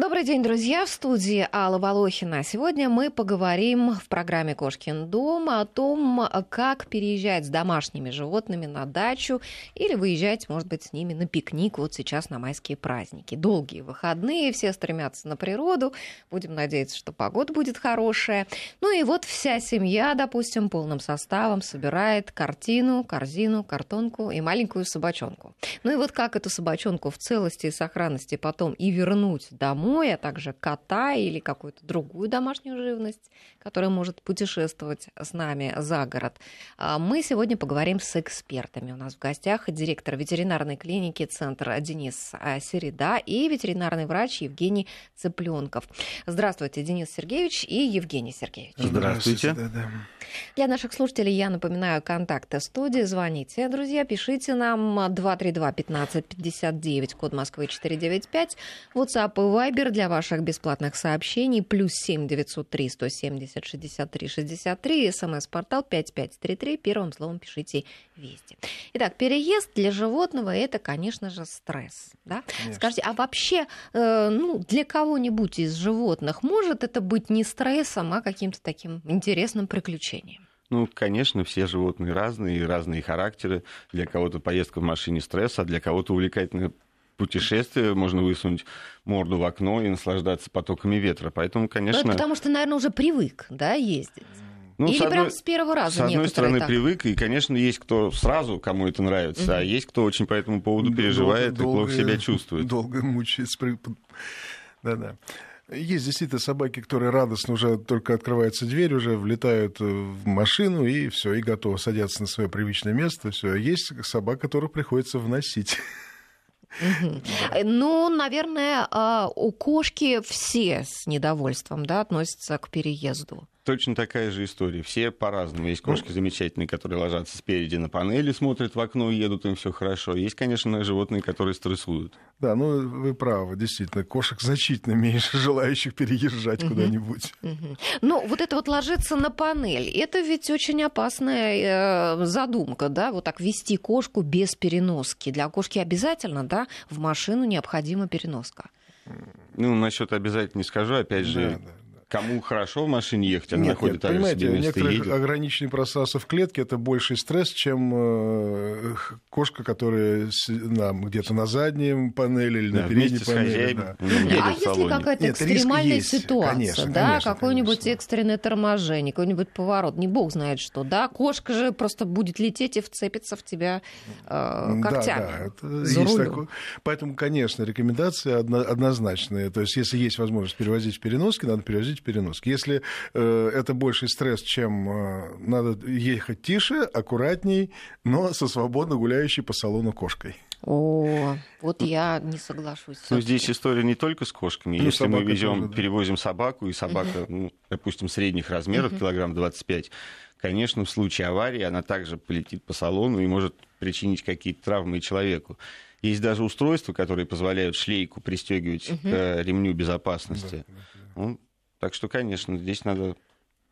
Добрый день, друзья. В студии Алла Волохина. Сегодня мы поговорим в программе «Кошкин дом» о том, как переезжать с домашними животными на дачу или выезжать, может быть, с ними на пикник вот сейчас на майские праздники. Долгие выходные, все стремятся на природу. Будем надеяться, что погода будет хорошая. Ну и вот вся семья, допустим, полным составом собирает картину, корзину, картонку и маленькую собачонку. Ну и вот как эту собачонку в целости и сохранности потом и вернуть домой, домой, а также кота или какую-то другую домашнюю живность, которая может путешествовать с нами за город. А мы сегодня поговорим с экспертами. У нас в гостях директор ветеринарной клиники «Центр» Денис а, Середа и ветеринарный врач Евгений Цыпленков. Здравствуйте, Денис Сергеевич и Евгений Сергеевич. Здравствуйте. Для наших слушателей я напоминаю контакты студии. Звоните, друзья, пишите нам 232-1559, код Москвы 495, WhatsApp и Вайбер для ваших бесплатных сообщений плюс семь девятьсот три сто семьдесят шестьдесят три шестьдесят три. СМС-портал пять пять три три. Первым словом пишите «Вести». Итак, переезд для животного – это, конечно же, стресс. Да? Скажите, а вообще э, ну, для кого-нибудь из животных может это быть не стрессом, а каким-то таким интересным приключением? Ну, конечно, все животные разные, разные характеры. Для кого-то поездка в машине стресс, а для кого-то увлекательная путешествие, можно высунуть морду в окно и наслаждаться потоками ветра. Поэтому, конечно... Ну, потому что, наверное, уже привык, да, ездить? Ну, Или с одной, прям с первого раза С одной стороны, так? привык, и, конечно, есть кто сразу, кому это нравится, угу. а есть кто очень по этому поводу переживает долго, и плохо себя чувствует. Долго мучается. Да-да. Есть действительно собаки, которые радостно уже только открывается дверь, уже влетают в машину и все, и готовы садятся на свое привычное место. Все. А есть собак, которых приходится вносить. Ну, наверное, а, у кошки все с недовольством да, относятся к переезду точно такая же история. Все по-разному. Есть кошки ну. замечательные, которые ложатся спереди на панели, смотрят в окно и едут, им все хорошо. Есть, конечно, животные, которые стрессуют. Да, ну вы правы, действительно, кошек значительно меньше желающих переезжать куда-нибудь. Ну, вот это вот ложиться на панель, это ведь очень опасная э, задумка, да, вот так вести кошку без переноски. Для кошки обязательно, да, в машину необходима переноска. Ну, насчет обязательно не скажу, опять же, да, да кому хорошо в машине ехать, она нет, находит нет, понимаете, себе место некоторых едет. ограниченное пространство в клетке это больший стресс, чем э, кошка, которая на, где-то на заднем панели или да, на передней панели. Да. А если какая-то экстремальная есть, ситуация, конечно, да, конечно, какое-нибудь конечно. экстренное торможение, какой-нибудь поворот, не бог знает что, да, кошка же просто будет лететь и вцепиться в тебя э, когтями. Да, да, это за есть такое. Поэтому, конечно, рекомендация однозначная. То есть, если есть возможность перевозить в переноске, надо перевозить быть переноск. Если э, это больший стресс, чем э, надо ехать тише, аккуратней, но со свободно гуляющей по салону кошкой. О, вот я не соглашусь. Ну, здесь история не только с кошками. Ну, Если мы везем, тоже, да. перевозим собаку, и собака, ну, допустим, средних размеров, килограмм 25, конечно, в случае аварии она также полетит по салону и может причинить какие-то травмы человеку. Есть даже устройства, которые позволяют шлейку пристегивать к ремню безопасности. Да, да, да. Ну, так что, конечно, здесь надо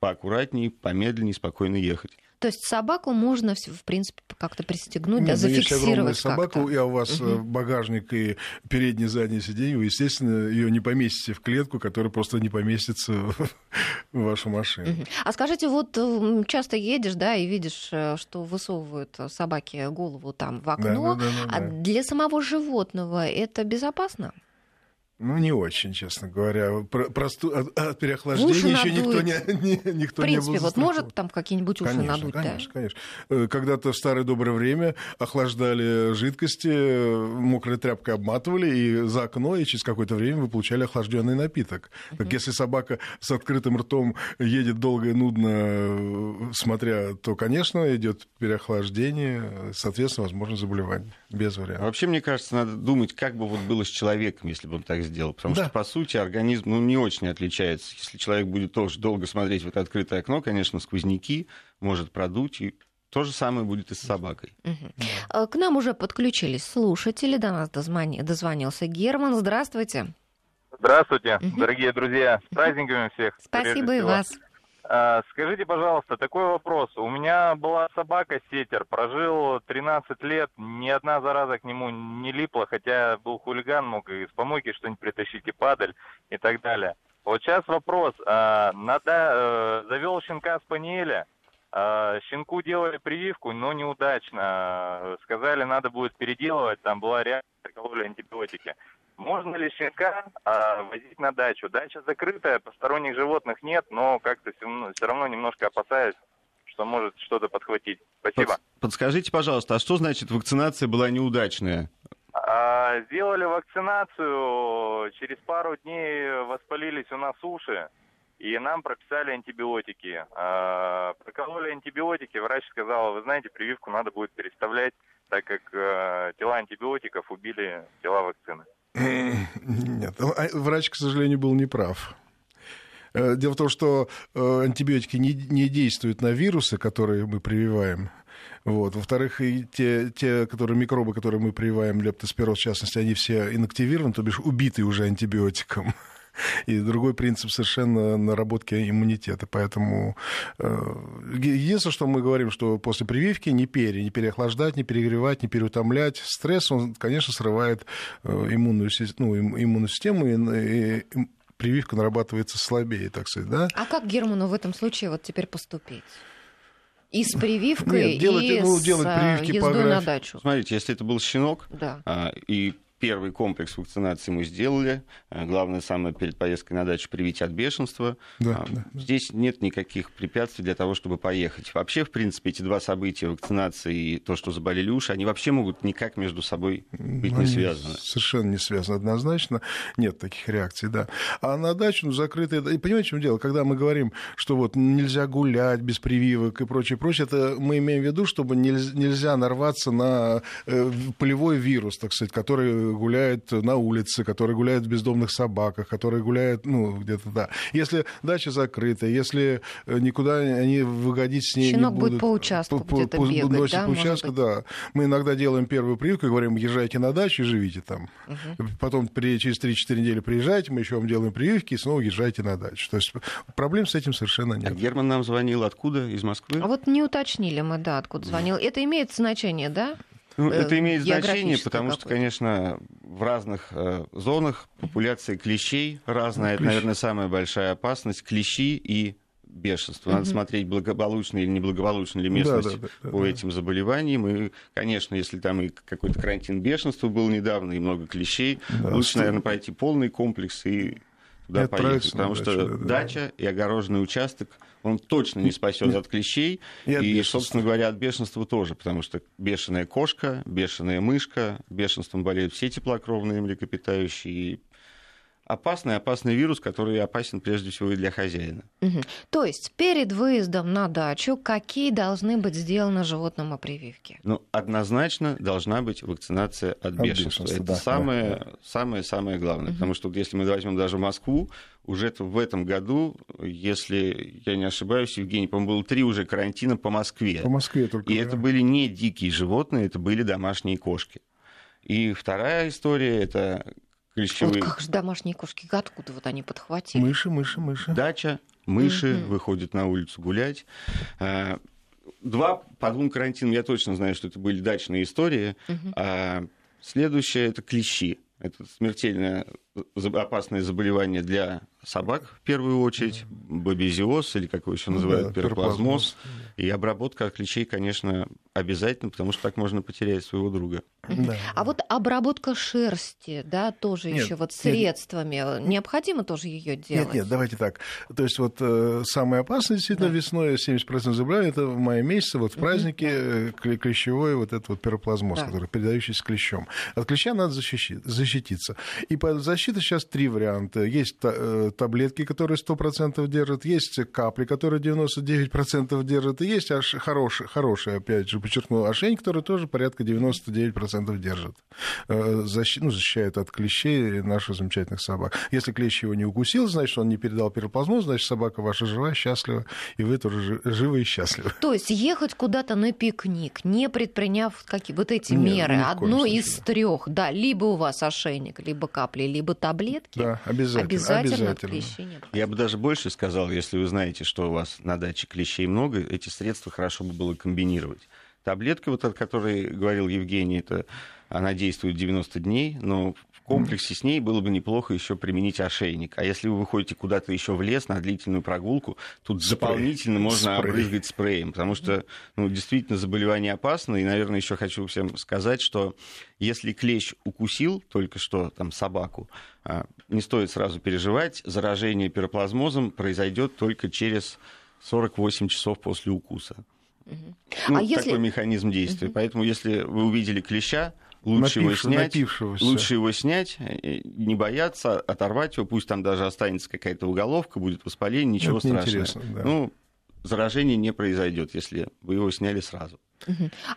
поаккуратнее, помедленнее, спокойно ехать. То есть собаку можно, в принципе, как-то пристегнуть, Нет, да, зафиксировать если собаку, и у вас угу. багажник и переднее и заднее сиденье, вы, естественно, ее не поместите в клетку, которая просто не поместится в вашу машину. Угу. А скажите, вот часто едешь, да, и видишь, э, что высовывают собаки голову там в окно, да, да, да, да, а для самого животного это безопасно? Ну, не очень, честно говоря. Про, просту... от, от переохлаждения еще никто не, не, никто в принципе, не был вот может там какие-нибудь уши конечно, надуть, конечно, да? конечно. Э, когда-то в старое доброе время охлаждали жидкости, мокрой тряпкой обматывали, и за окно, и через какое-то время вы получали охлажденный напиток. Uh-huh. Так если собака с открытым ртом едет долго и нудно, э, смотря, то, конечно, идет переохлаждение, соответственно, возможно заболевание. Без вариантов. Вообще, мне кажется, надо думать, как бы вот было с человеком, если бы он так сделал. Потому да. что, по сути, организм ну, не очень отличается. Если человек будет тоже долго смотреть в это открытое окно, конечно, сквозняки может продуть, и то же самое будет и с собакой. Угу. К нам уже подключились слушатели, до нас дозвонился Герман. Здравствуйте. Здравствуйте, угу. дорогие друзья. С праздниками всех. Спасибо и вас. А, скажите, пожалуйста, такой вопрос. У меня была собака сетер, прожил 13 лет, ни одна зараза к нему не липла, хотя был хулиган, мог из помойки что-нибудь притащить и падаль. и так далее. Вот сейчас вопрос. А, надо, э, завел щенка спаниеля, а, щенку делали прививку, но неудачно. Сказали, надо будет переделывать, там была реакция, кололи антибиотики. Можно ли щенка а, возить на дачу? Дача закрытая, посторонних животных нет, но как-то все, равно, все равно немножко опасаюсь, что может что-то подхватить. Спасибо. Подскажите, пожалуйста, а что значит вакцинация была неудачная? А, сделали вакцинацию, через пару дней воспалились у нас уши, и нам прописали антибиотики. А, прокололи антибиотики, врач сказал, вы знаете, прививку надо будет переставлять, так как а, тела антибиотиков убили тела вакцины. Нет, а, врач, к сожалению, был неправ. Э, дело в том, что э, антибиотики не, не действуют на вирусы, которые мы прививаем. Вот. Во-вторых, те, те которые, микробы, которые мы прививаем, лептоспироз в частности, они все инактивированы, то бишь убиты уже антибиотиком. И другой принцип совершенно наработки иммунитета. Поэтому э, единственное, что мы говорим, что после прививки не пере, не переохлаждать, не перегревать, не переутомлять. Стресс, он, конечно, срывает э, иммунную, ну, иммунную систему, и, и прививка нарабатывается слабее, так сказать. Да? А как Герману в этом случае вот теперь поступить? И с прививкой, Нет, делать, и ну, делать с прививки ездой по на дачу. Смотрите, если это был щенок, да. а, и Первый комплекс вакцинации мы сделали. Э, главное, самое перед поездкой на дачу привить от бешенства. Да, а, да, Здесь нет никаких препятствий для того, чтобы поехать. Вообще, в принципе, эти два события, вакцинация и то, что заболели уши, они вообще могут никак между собой быть ну, не связаны. Совершенно не связаны однозначно. Нет таких реакций, да. А на дачу ну, закрытые... И понимаете, в чем дело? Когда мы говорим, что вот нельзя гулять без прививок и прочее, прочее, это мы имеем в виду, чтобы нельзя нарваться на э, полевой вирус, так сказать, который гуляет на улице, которые гуляют в бездомных собаках, которые гуляют, ну, где-то, да. Если дача закрыта, если э, никуда они выходить с ней Щенок не будут... будет по участку по, где-то по, бегать, да, по участку, да. Мы иногда делаем первую прививку и говорим, езжайте на дачу и живите там. Угу. Потом при, через 3-4 недели приезжайте, мы еще вам делаем прививки и снова езжайте на дачу. То есть проблем с этим совершенно нет. А Герман нам звонил откуда? Из Москвы? А вот не уточнили мы, да, откуда звонил. Это имеет значение, да? Ну, э, это имеет значение, потому что, конечно, в разных э, зонах популяция клещей разная. Это, наверное, самая большая опасность. Клещи и бешенство. Надо смотреть, благополучно или неблагополучно ли местность да, да, да, по да. этим заболеваниям. И, конечно, если там и какой-то карантин бешенства был недавно, и много клещей, да, лучше, что... наверное, пройти полный комплекс и туда поехать. Потому дачу, что да, дача и огороженный участок – он точно не спасет от клещей. И, от и собственно говоря, от бешенства тоже, потому что бешеная кошка, бешеная мышка, бешенством болеют все теплокровные млекопитающие, опасный, опасный вирус, который опасен прежде всего и для хозяина. Угу. То есть перед выездом на дачу какие должны быть сделаны животному прививки? Ну, однозначно должна быть вакцинация от, от бешенства. бешенства. Это да, самое, да, самое, самое главное. Угу. Потому что если мы возьмем даже Москву, уже в этом году, если я не ошибаюсь, Евгений, по-моему, было три уже карантина по Москве. По Москве только. И да. это были не дикие животные, это были домашние кошки. И вторая история это клещевые. Вот как же домашние кошки, откуда вот они подхватили? Мыши, мыши, мыши. Дача, мыши mm-hmm. выходят на улицу гулять. А, два, по двум карантинам я точно знаю, что это были дачные истории. Mm-hmm. А следующее это клещи. Это смертельное опасное заболевание для собак, в первую очередь, бобезиоз, или как его еще называют, да, пироплазмоз. И обработка от клещей, конечно, обязательно, потому что так можно потерять своего друга. Да. А вот обработка шерсти, да, тоже еще вот средствами, нет, необходимо тоже ее делать? Нет, нет, давайте так. То есть вот э, самое опасное действительно да. весной, 70% заболеваний, это в мае месяце, вот в празднике угу. клещевой вот этот вот пироплазмоз, да. который передающийся клещом. От клеща надо защитить, защититься. И по защите сейчас три варианта. Есть э, таблетки, которые 100% держат, есть капли, которые 99% держат, и есть аж хорошие, хорошие, опять же, подчеркну, ошейник, который тоже порядка 99% держит. Э, защ... Ну, защищает от клещей наших замечательных собак. Если клещ его не укусил, значит, он не передал пироплазмоз, значит, собака ваша жива, счастлива, и вы тоже живы и счастливы. То есть ехать куда-то на пикник, не предприняв какие вот эти Нет, меры, одно из трех, да, либо у вас ошейник, либо капли, либо таблетки. Да, обязательно. Обязательно, обязательно. Я бы даже больше сказал, если вы знаете, что у вас на даче клещей много, эти средства хорошо бы было комбинировать. Таблетка, вот о которой говорил Евгений, это, она действует 90 дней, но комплексе с ней было бы неплохо еще применить ошейник. А если вы выходите куда-то еще в лес на длительную прогулку, тут Спрей. дополнительно можно Спрей. обрызгать спреем, потому что ну, действительно заболевание опасно. И, наверное, еще хочу всем сказать, что если клещ укусил только что там собаку, а, не стоит сразу переживать, заражение пироплазмозом произойдет только через 48 часов после укуса. Угу. Ну, а если... Такой механизм действия. Угу. Поэтому, если вы увидели клеща, лучше его снять, лучше его снять, э, не бояться, оторвать его, пусть там даже останется какая-то уголовка, будет воспаление, ничего Это страшного. Да. Ну, заражение не произойдет, если вы его сняли сразу.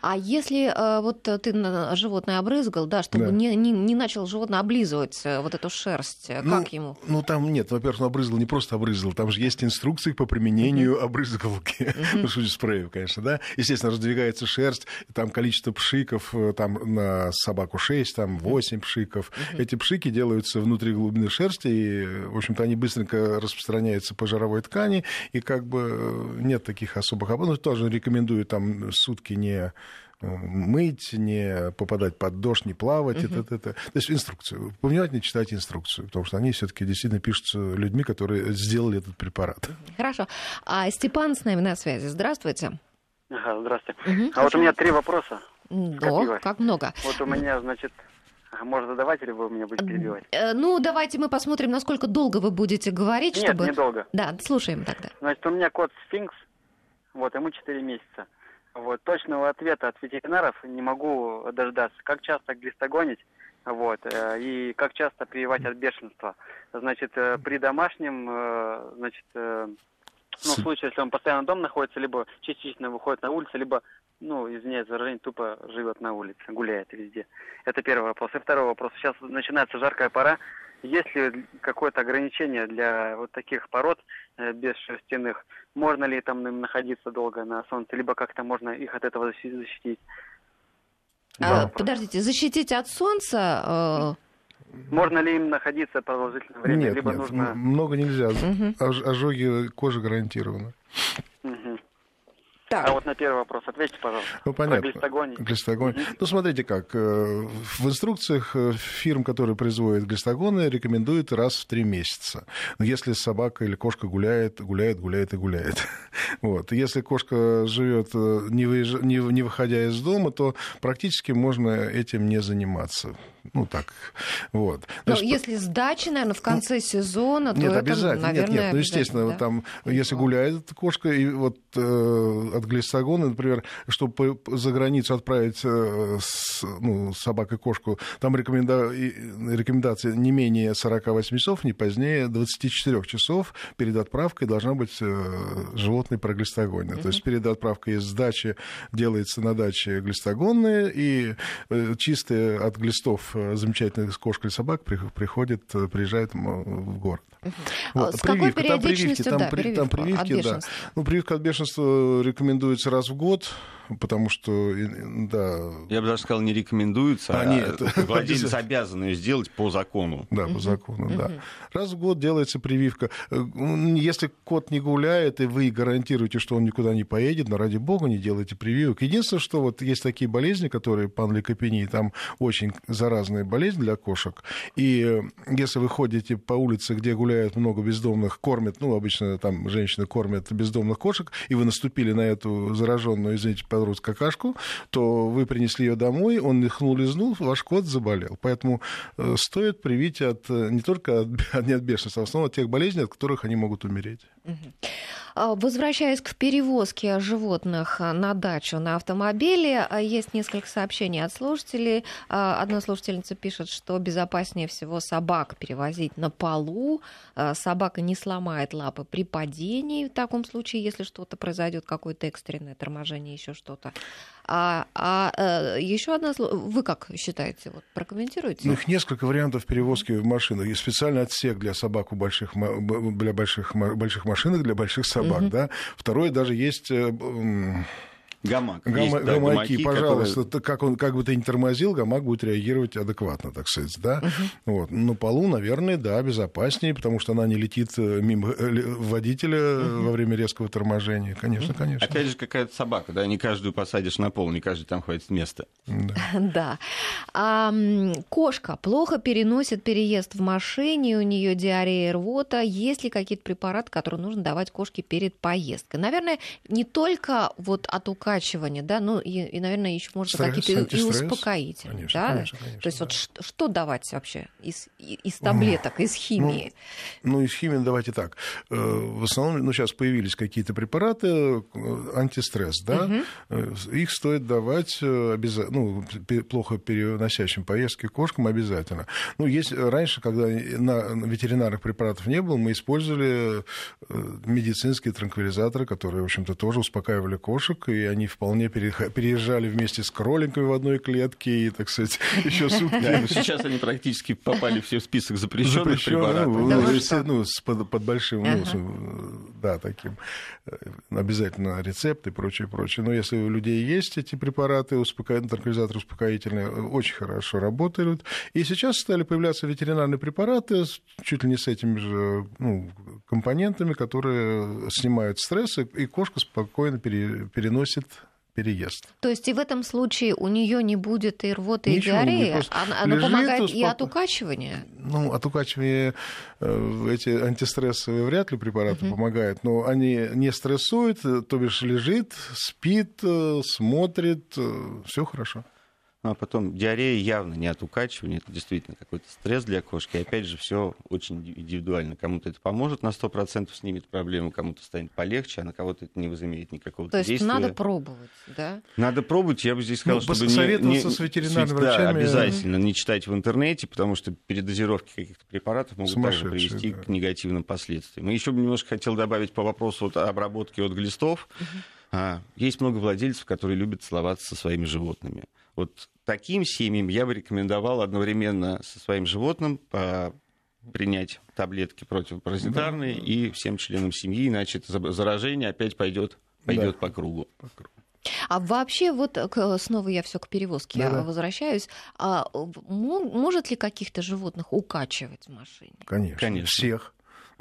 А если э, вот ты животное обрызгал, да, чтобы да. Не, не, не начал животное облизывать э, вот эту шерсть, э, ну, как ему? Ну, там нет, во-первых, он обрызгал, не просто обрызгал, там же есть инструкции по применению uh-huh. обрызгалки, uh-huh. ну, спрею, конечно, да. Естественно, раздвигается шерсть, там количество пшиков, там на собаку 6, там 8 пшиков. Uh-huh. Эти пшики делаются внутри глубины шерсти, и, в общем-то, они быстренько распространяются по жировой ткани, и как бы нет таких особых... Ну, тоже рекомендую там сутки не э, мыть, не попадать под дождь, не плавать. Угу. Это, это, То есть инструкцию. Повнимательнее читать инструкцию, потому что они все-таки действительно пишутся людьми, которые сделали этот препарат. Хорошо. А Степан с нами на связи. Здравствуйте. Ага, здравствуйте. Угу, а вот у меня три вопроса. Да, как много. Вот у меня, значит, может, задавать, или вы меня будете перебивать? Э, ну, давайте мы посмотрим, насколько долго вы будете говорить, Нет, чтобы... недолго. Да, слушаем тогда. Значит, у меня кот Сфинкс, вот, ему 4 месяца. Вот, точного ответа от ветеринаров не могу дождаться. Как часто глистогонить, вот, э, и как часто прививать от бешенства. Значит, э, при домашнем, э, значит, ну, в случае, если он постоянно дома находится, либо частично выходит на улицу, либо, ну, извиняюсь, заражение тупо живет на улице, гуляет везде. Это первый вопрос. И второй вопрос. Сейчас начинается жаркая пора. Есть ли какое-то ограничение для вот таких пород э, бесшерстяных? Можно ли там им находиться долго на солнце, либо как-то можно их от этого защитить? А, подождите, защитить от солнца? Э... Можно ли им находиться продолжительное время, нет, либо нет, нужно... Много нельзя. Угу. Ожоги кожи гарантированы. Угу. Так. А вот на первый вопрос ответьте, пожалуйста. Ну, понятно. Про глистогоний. Глистогоний. Mm-hmm. Ну, смотрите как. Э, в инструкциях э, фирм, которые производят глистогоны, рекомендуют раз в три месяца. Но если собака или кошка гуляет, гуляет, гуляет и гуляет. Вот. Если кошка живет э, не, выезж... не, не выходя из дома, то практически можно этим не заниматься. Ну, так, вот. Но Значит, если с дачи, наверное, в конце ну, сезона, то нет, это, обязательно, наверное, нет, нет, ну, естественно, да? там, если гуляет кошка, и вот э, от глиссагона, например, чтобы за границу отправить э, с, ну, собак и кошку, там рекоменда... рекомендация не менее 48 часов, не позднее 24 часов перед отправкой должна быть э, животное проглистогонное. Mm-hmm. То есть перед отправкой из дачи делается на даче глистогонные, и э, чистые от глистов замечательных кошек или собак приходят, приезжают в город. Вот. С прививка, какой там прививки, там, да, прививка, там прививки, да. Ну, прививка от бешенства рекомендуется раз в год потому что, да... Я бы даже сказал, не рекомендуется, а, а нет. владелец обязан ее сделать по закону. Да, по закону, да. Раз в год делается прививка. Э, если кот не гуляет, и вы гарантируете, что он никуда не поедет, но ради бога не делайте прививок. Единственное, что вот есть такие болезни, которые панлейкопения, там очень заразная болезнь для кошек, и э, если вы ходите по улице, где гуляют много бездомных, кормят, ну, обычно там женщины кормят бездомных кошек, и вы наступили на эту зараженную, извините, по белорус какашку, то вы принесли ее домой, он нырнул, лизнул, ваш кот заболел. Поэтому э, стоит привить от, э, не только от, не от бешенства, а в основном от тех болезней, от которых они могут умереть. А, возвращаясь к перевозке животных на дачу на автомобиле, а, есть несколько сообщений от слушателей. А, одна слушательница пишет, что безопаснее всего собак перевозить на полу. Собака не сломает лапы при падении в таком случае, если что-то произойдет, какое-то экстренное торможение, еще что-то. А, а, а еще одна вы как считаете? Вот прокомментируйте. Ну, их несколько вариантов перевозки в машинах. Есть специальный отсек для собак у больших, для больших, больших машинок, для больших собак. Угу. Да? Второе, даже есть э, Гамак. Гам... Есть, да, гамаки, гамаки, пожалуйста, которые... как, он, как бы ты ни тормозил, гамак будет реагировать адекватно, так сказать, да. Угу. Вот. На полу, наверное, да, безопаснее, потому что она не летит э, мимо э, водителя угу. во время резкого торможения. Конечно, конечно. Опять же, какая-то собака, да, не каждую посадишь на пол, не каждый там хватит места. Да. да. А, кошка плохо переносит переезд в машине, у нее диарея рвота. Есть ли какие-то препараты, которые нужно давать кошке перед поездкой? Наверное, не только вот от укачивания, да, ну и, и наверное, еще можно какие-то и успокоительные. Конечно, да? конечно, конечно, То есть да. вот что, что давать вообще из, из таблеток, из химии? Ну, ну, из химии давайте так. Э, в основном, ну, сейчас появились какие-то препараты, э, антистресс, да, угу. их стоит давать обязательно, ну, плохо переносящим поездки кошкам обязательно. Ну, есть раньше, когда на ветеринарных препаратов не было, мы использовали медицинские транквилизаторы, которые, в общем-то, тоже успокаивали кошек, и они вполне переезжали вместе с кроликами в одной клетке, и, так сказать, еще сутки. Сейчас они практически попали все в список запрещенных препаратов. Ну, под большим, да, таким обязательно рецепт и прочее, прочее. Но если у людей есть эти препараты, успокоительные, транквилизаторы успокоительные, очень хорошо работают. И сейчас стали появляться ветеринарные препараты чуть ли не с этими же ну, компонентами, которые снимают стресс, и кошка спокойно переносит переезд. То есть и в этом случае у нее не будет и рвоты, Ничего, и диареи? Оно лежит, помогает успоко... и от укачивания? Ну, от укачивания э, эти антистрессовые вряд ли препараты угу. помогают, но они не стрессуют, то бишь лежит, спит, э, смотрит, э, все хорошо. Ну, а потом диарея явно не от укачивания, это действительно какой-то стресс для кошки. И опять же, все очень индивидуально. Кому-то это поможет на 100%, снимет проблему, кому-то станет полегче, а на кого-то это не возымеет никакого То есть действия. надо пробовать, да? Надо пробовать, я бы здесь сказал, ну, чтобы не, не... с ветеринарными да, врачами. обязательно, не читать в интернете, потому что передозировки каких-то препаратов могут также привести да. к негативным последствиям. И еще бы немножко хотел добавить по вопросу вот обработки от глистов. Угу. Есть много владельцев, которые любят целоваться со своими животными. Вот таким семьям я бы рекомендовал одновременно со своим животным принять таблетки противопаразитарные да. и всем членам семьи, иначе это заражение опять пойдет, пойдет да. по кругу. По кругу. А вообще, вот снова я все к перевозке Да-да. возвращаюсь. А может ли каких-то животных укачивать в машине? Конечно. Конечно. Всех.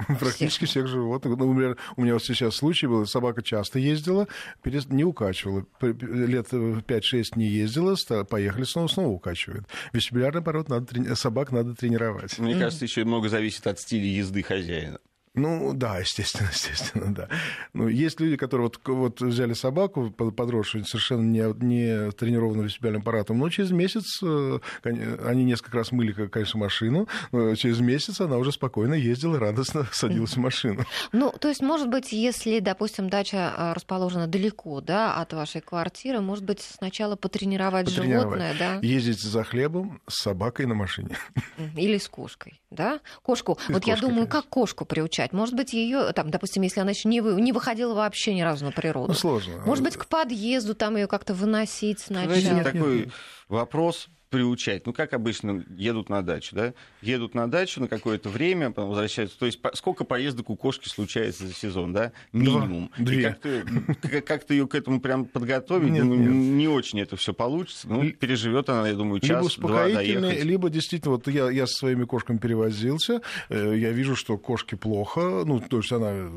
Практически всех животных. Ну, например, у меня вот сейчас случай был, собака часто ездила, не укачивала. Лет 5-6 не ездила, поехали снова, снова укачивает. Вестибулярный пород надо, собак надо тренировать. Мне кажется, еще много зависит от стиля езды хозяина. Ну, да, естественно, естественно, да. Ну, есть люди, которые вот, вот взяли собаку подросшую, совершенно не, не тренированную вестибулярным аппаратом, но через месяц э, они несколько раз мыли, конечно, машину, но через месяц она уже спокойно ездила, радостно садилась в машину. Ну, то есть, может быть, если, допустим, дача а, расположена далеко, да, от вашей квартиры, может быть, сначала потренировать, потренировать. животное, да? Ездить за хлебом с собакой на машине. Или с кошкой, да? Кошку. И вот я думаю, конечно. как кошку приучать? Изучать. Может быть, ее, там, допустим, если она еще не, вы, не выходила вообще ни разу на природу. Ну, сложно. Может быть, к подъезду там ее как-то выносить начать. Знаете, такой вопрос приучать. Ну, как обычно едут на дачу, да? Едут на дачу на какое-то время, потом возвращаются. То есть сколько поездок у кошки случается за сезон, да? Минимум. Два, две. как-то, как-то ее к этому прям подготовить, нет, думаю, нет. не очень это все получится. Ну, переживет она, я думаю, час-два доехать. Либо действительно, вот я, я со своими кошками перевозился, э, я вижу, что кошке плохо, ну, то есть она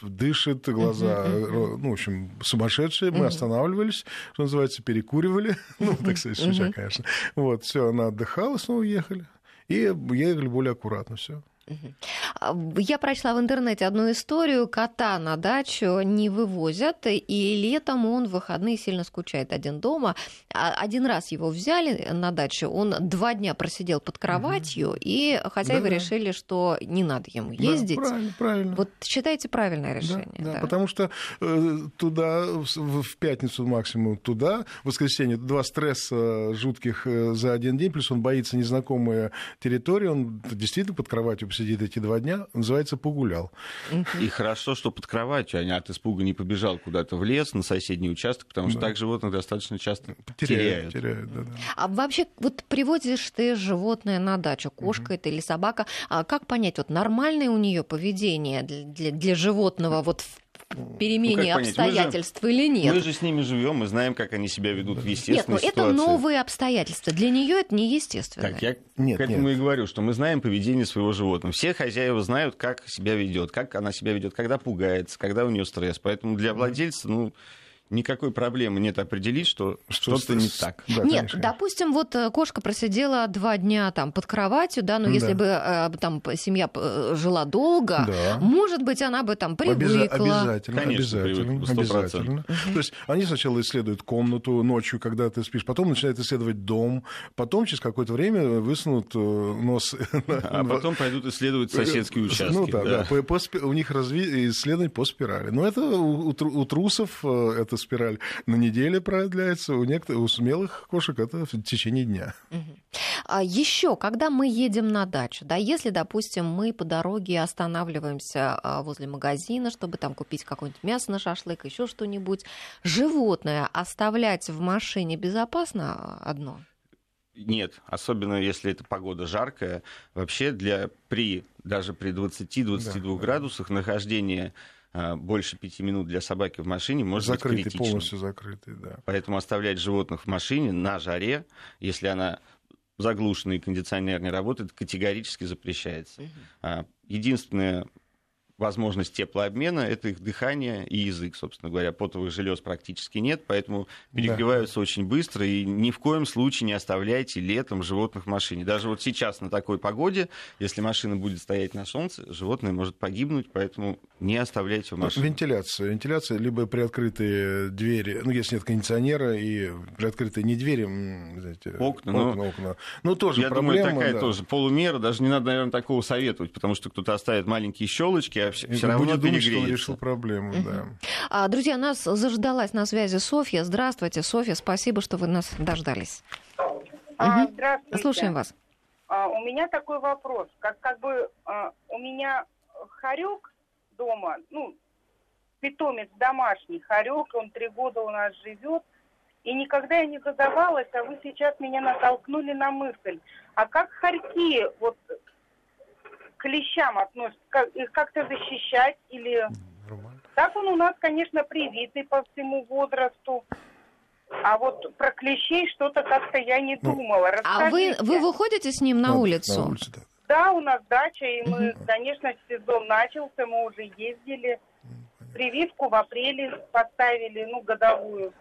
дышит, глаза, ну, в общем, сумасшедшие. Мы останавливались, что называется, перекуривали. Ну, так сказать, шуча, конечно. Вот, все, она отдыхала, снова уехали. И ехали более аккуратно, все. Я прочла в интернете одну историю. Кота на дачу не вывозят, и летом он в выходные сильно скучает один дома. А, один раз его взяли на дачу, он два дня просидел под кроватью, угу. и хозяева да, решили, что не надо ему ездить. Да, правильно, правильно. Вот считаете правильное решение? Да, да. да. потому что э, туда, в, пятницу максимум туда, в воскресенье, два стресса жутких э, за один день, плюс он боится незнакомой территории, он действительно под кроватью сидит эти два дня, называется «погулял». И хорошо, что под кроватью, а не от испуга не побежал куда-то в лес, на соседний участок, потому что да. так животных достаточно часто теряют. теряют. теряют да, да. А вообще, вот приводишь ты животное на дачу, кошка угу. это или собака, а как понять, вот нормальное у нее поведение для, для, для животного вот в перемене ну, обстоятельств же, или нет. Мы же с ними живем, мы знаем, как они себя ведут в естественной нет, ну, ситуации. это новые обстоятельства. Для нее это не естественно. Так, я нет, к этому нет. и говорю, что мы знаем поведение своего животного. Все хозяева знают, как себя ведет, как она себя ведет, когда пугается, когда у нее стресс. Поэтому для владельца, ну, никакой проблемы нет определить, что, что что-то не так. Да, нет, конечно. допустим, вот э, кошка просидела два дня там под кроватью, да, но если да. бы э, там семья э, жила долго, да. может быть, она бы там привыкла. Обязательно, конечно, обязательно. обязательно. Угу. То есть они сначала исследуют комнату ночью, когда ты спишь, потом начинают исследовать дом, потом через какое-то время высунут нос. А потом пойдут исследовать соседские участки. Ну да, да. да. По, по, у них разви... исследование по спирали. Но это у, у трусов это спираль на неделе продляется, у некоторых, у смелых кошек это в течение дня. А еще, когда мы едем на дачу, да, если, допустим, мы по дороге останавливаемся а, возле магазина, чтобы там купить какое-нибудь мясо на шашлык, еще что-нибудь, животное оставлять в машине безопасно одно? Нет, особенно если это погода жаркая. Вообще для при даже при 20-22 да, градусах да. нахождение а, больше пяти минут для собаки в машине может закрытый, быть критичным. полностью закрытый, да. Поэтому оставлять животных в машине на жаре, если она заглушена и кондиционер не работает, категорически запрещается. Угу. Единственное возможность теплообмена, это их дыхание и язык, собственно говоря. Потовых желез практически нет, поэтому перегреваются да. очень быстро, и ни в коем случае не оставляйте летом животных в машине. Даже вот сейчас на такой погоде, если машина будет стоять на солнце, животное может погибнуть, поэтому не оставляйте в машине. Вентиляция. Вентиляция, либо приоткрытые двери, ну, если нет кондиционера, и приоткрытые не двери, знаете, окна. Окна, ну, окна. Ну, тоже я проблема. думаю, такая да. тоже полумера, даже не надо, наверное, такого советовать, потому что кто-то оставит маленькие щелочки, а все, все равно будет думать, что он решил проблему. Угу. Да. А, друзья, нас заждалась на связи Софья. Здравствуйте, Софья, спасибо, что вы нас дождались. А, угу. Здравствуйте. Слушаем вас. А, у меня такой вопрос. Как, как бы а, у меня хорек дома, ну, питомец домашний, хорек, он три года у нас живет, и никогда я не задавалась, а вы сейчас меня натолкнули на мысль. А как хорьки вот к лещам относятся? Как, их как-то защищать или... Нормально. Так он у нас, конечно, привитый по всему возрасту. А вот про клещей что-то как-то я не ну, думала. Расскажите. А вы, вы выходите с ним на, на улицу? На улицу да. да, у нас дача, и мы, угу. конечно, сезон начался, мы уже ездили прививку в апреле поставили, ну, годовую.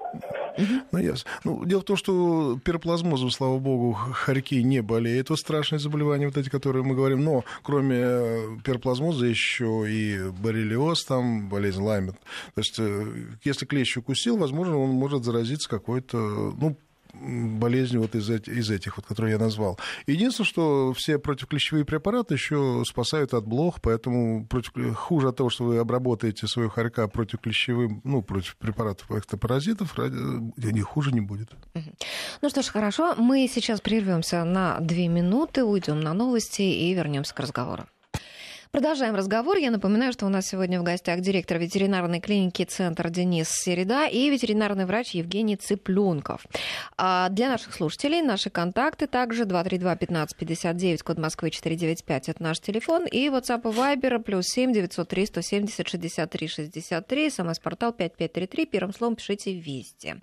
Ну, ясно. Ну, дело в том, что пироплазмозом, слава богу, хорьки не болеют. Это страшные заболевания, вот эти, которые мы говорим. Но кроме э, пироплазмоза еще и боррелиоз, там, болезнь Лаймет. То есть, э, если клещ укусил, возможно, он может заразиться какой-то, ну, болезни вот из, из этих, вот, которые я назвал. Единственное, что все противоклещевые препараты еще спасают от блох, поэтому против, хуже от того, что вы обработаете свою хорька противоклещевым, ну, против препаратов эктопаразитов, не хуже не будет. Ну что ж, хорошо. Мы сейчас прервемся на две минуты, уйдем на новости и вернемся к разговору. Продолжаем разговор. Я напоминаю, что у нас сегодня в гостях директор ветеринарной клиники «Центр» Денис Середа и ветеринарный врач Евгений Цыпленков. А для наших слушателей наши контакты также 232-1559, код Москвы 495, это наш телефон, и WhatsApp и Viber плюс 7 903 170 63 63, смс-портал 5533, первым словом пишите «Вести».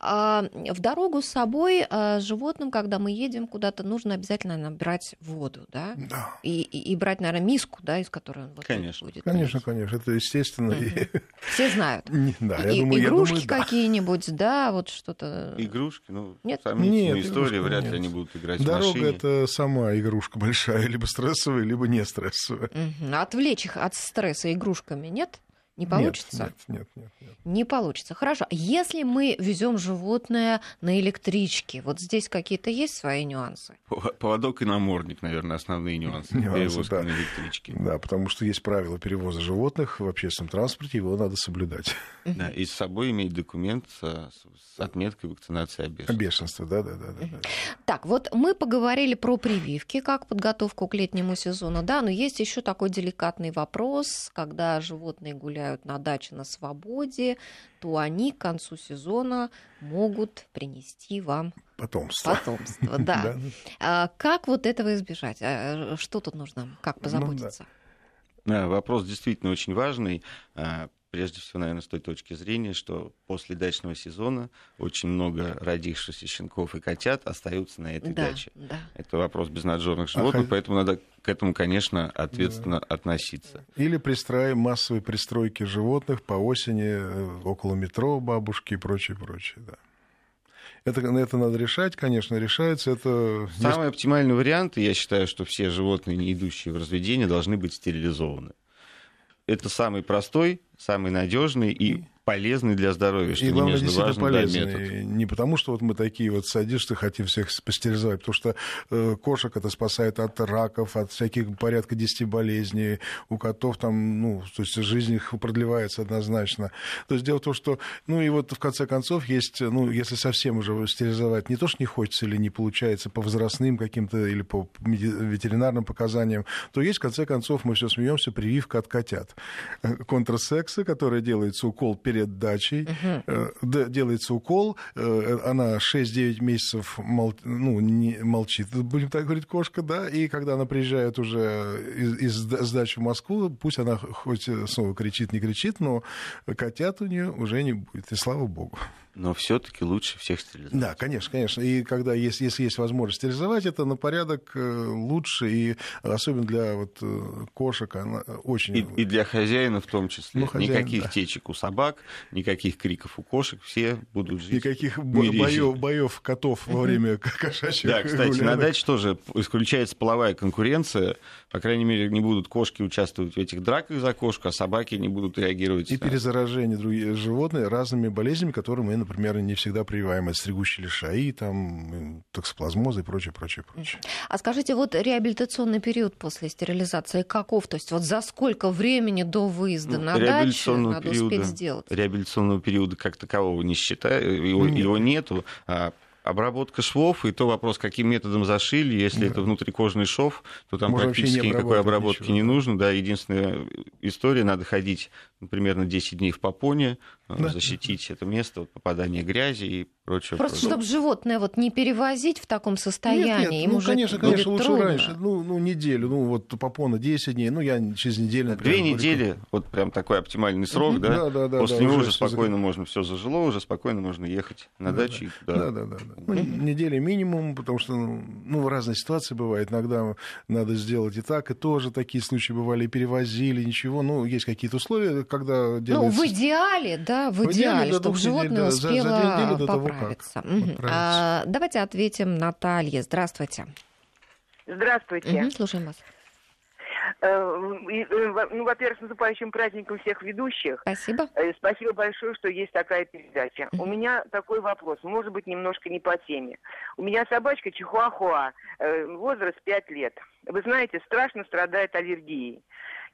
А в дорогу с собой а, животным, когда мы едем куда-то, нужно обязательно набирать воду, да? Да. И, и, и брать, наверное, миску, да, да, из которой он вот конечно. будет. Конечно, пить. конечно, это естественно. Угу. Все знают. Да, я думаю, игрушки какие-нибудь, да, вот что-то. Игрушки, ну, нет, сомнительная нет, история, вряд ли они будут играть Дорога в машине. это сама игрушка большая, либо стрессовая, либо не стрессовая. Угу. Отвлечь их от стресса игрушками нет? Не получится? Нет, нет, нет, нет. Не получится. Хорошо. Если мы везем животное на электричке, вот здесь какие-то есть свои нюансы? Поводок и намордник, наверное, основные нюансы, нюансы да. на электричке. Да, потому что есть правила перевоза животных в общественном транспорте, его надо соблюдать. Да, и с собой иметь документ с, с отметкой вакцинации о бешенстве. да, да, да, да, да. Так, вот мы поговорили про прививки, как подготовку к летнему сезону, да, но есть еще такой деликатный вопрос, когда животные гуляют гуляют на даче на свободе, то они к концу сезона могут принести вам потомство. Потомство, да. А как вот этого избежать? А, э, что тут нужно? Как ну позаботиться? Вопрос действительно очень важный. А, прежде всего, наверное, с той точки зрения, что после дачного сезона очень много родившихся щенков и котят остаются на этой да, даче. Да. Это вопрос безнадежных животных, а поэтому надо к этому, конечно, ответственно да. относиться. Или пристраиваем массовые пристройки животных по осени э, около метро, бабушки и прочее, прочее, да. Это, это надо решать, конечно, решается. Это... Самый оптимальный вариант, я считаю, что все животные, не идущие в разведение, должны быть стерилизованы. Это самый простой, самый надежный и полезный для здоровья, что и главное, немежно полезный. Да, метод. Не потому, что вот мы такие вот садисты, хотим всех пастеризовать, потому что э, кошек это спасает от раков, от всяких порядка 10 болезней, у котов там, ну, то есть жизнь их продлевается однозначно. То есть дело в том, что, ну, и вот в конце концов есть, ну, если совсем уже стерилизовать не то, что не хочется или не получается по возрастным каким-то или по ветеринарным показаниям, то есть, в конце концов, мы все смеемся, прививка от котят. Э, контрсекса, которая делается укол перед перед дачей, угу. делается укол, э, она 6-9 месяцев мол, ну, не, молчит, будем так говорить, кошка, да, и когда она приезжает уже из, из сдачи в Москву, пусть она хоть снова кричит, не кричит, но котят у нее уже не будет, и слава богу. Но все-таки лучше всех стерилизовать. Да, конечно, конечно. И когда есть, если есть возможность стерилизовать, это на порядок э, лучше, и особенно для вот э, кошек она очень... И, и для хозяина в том числе. Ну, хозяин, никаких да. течек у собак, никаких криков у кошек, все будут жить. Никаких боев, боев котов во время кошачьих Да, кстати, на даче тоже исключается половая конкуренция. По крайней мере, не будут кошки участвовать в этих драках за кошку, а собаки не будут реагировать. И перезаражение других животных разными болезнями, которые мы например, не всегда прививаемые стригущие лишаи, там, токсоплазмозы и прочее, прочее, прочее. А скажите, вот реабилитационный период после стерилизации каков? То есть вот за сколько времени до выезда ну, на дачу надо периода, успеть сделать? Реабилитационного периода как такового не считаю, его, Нет. его нету. Обработка швов, и то вопрос, каким методом зашили. Если да. это внутрикожный шов, то там Можно практически никакой обработки ничего. не нужно. Да, единственная история, надо ходить примерно 10 дней в попоне, э, да. защитить это место от попадания грязи и прочее. Просто прочее. чтобы животное вот не перевозить в таком состоянии. Нет, нет, ну, конечно, конечно, лучше трудно. раньше. Ну, ну, неделю, ну, вот попона 10 дней, ну, я через неделю... Например, Две недели, вот прям такой оптимальный срок, да? Да, да, да. После да, него уже спокойно можно все зажило, уже спокойно можно ехать на да, дачу. Да, да, да. да, да. Ну, недели минимум, потому что, ну, ну, разные ситуации бывают. Иногда надо сделать и так, и тоже такие случаи бывали, и перевозили, ничего. Ну, есть какие-то условия, когда делается... Ну, в идеале, да, в, в идеале, идеале чтобы животное да, успело за, за до Того, угу. а, давайте ответим Наталье. Здравствуйте. Здравствуйте. Угу, слушаем вас. Э, э, ну, во-первых, с наступающим праздником всех ведущих. Спасибо. Э, спасибо большое, что есть такая передача. У меня такой вопрос, может быть, немножко не по теме. У меня собачка Чихуахуа, возраст 5 лет. Вы знаете, страшно страдает аллергией.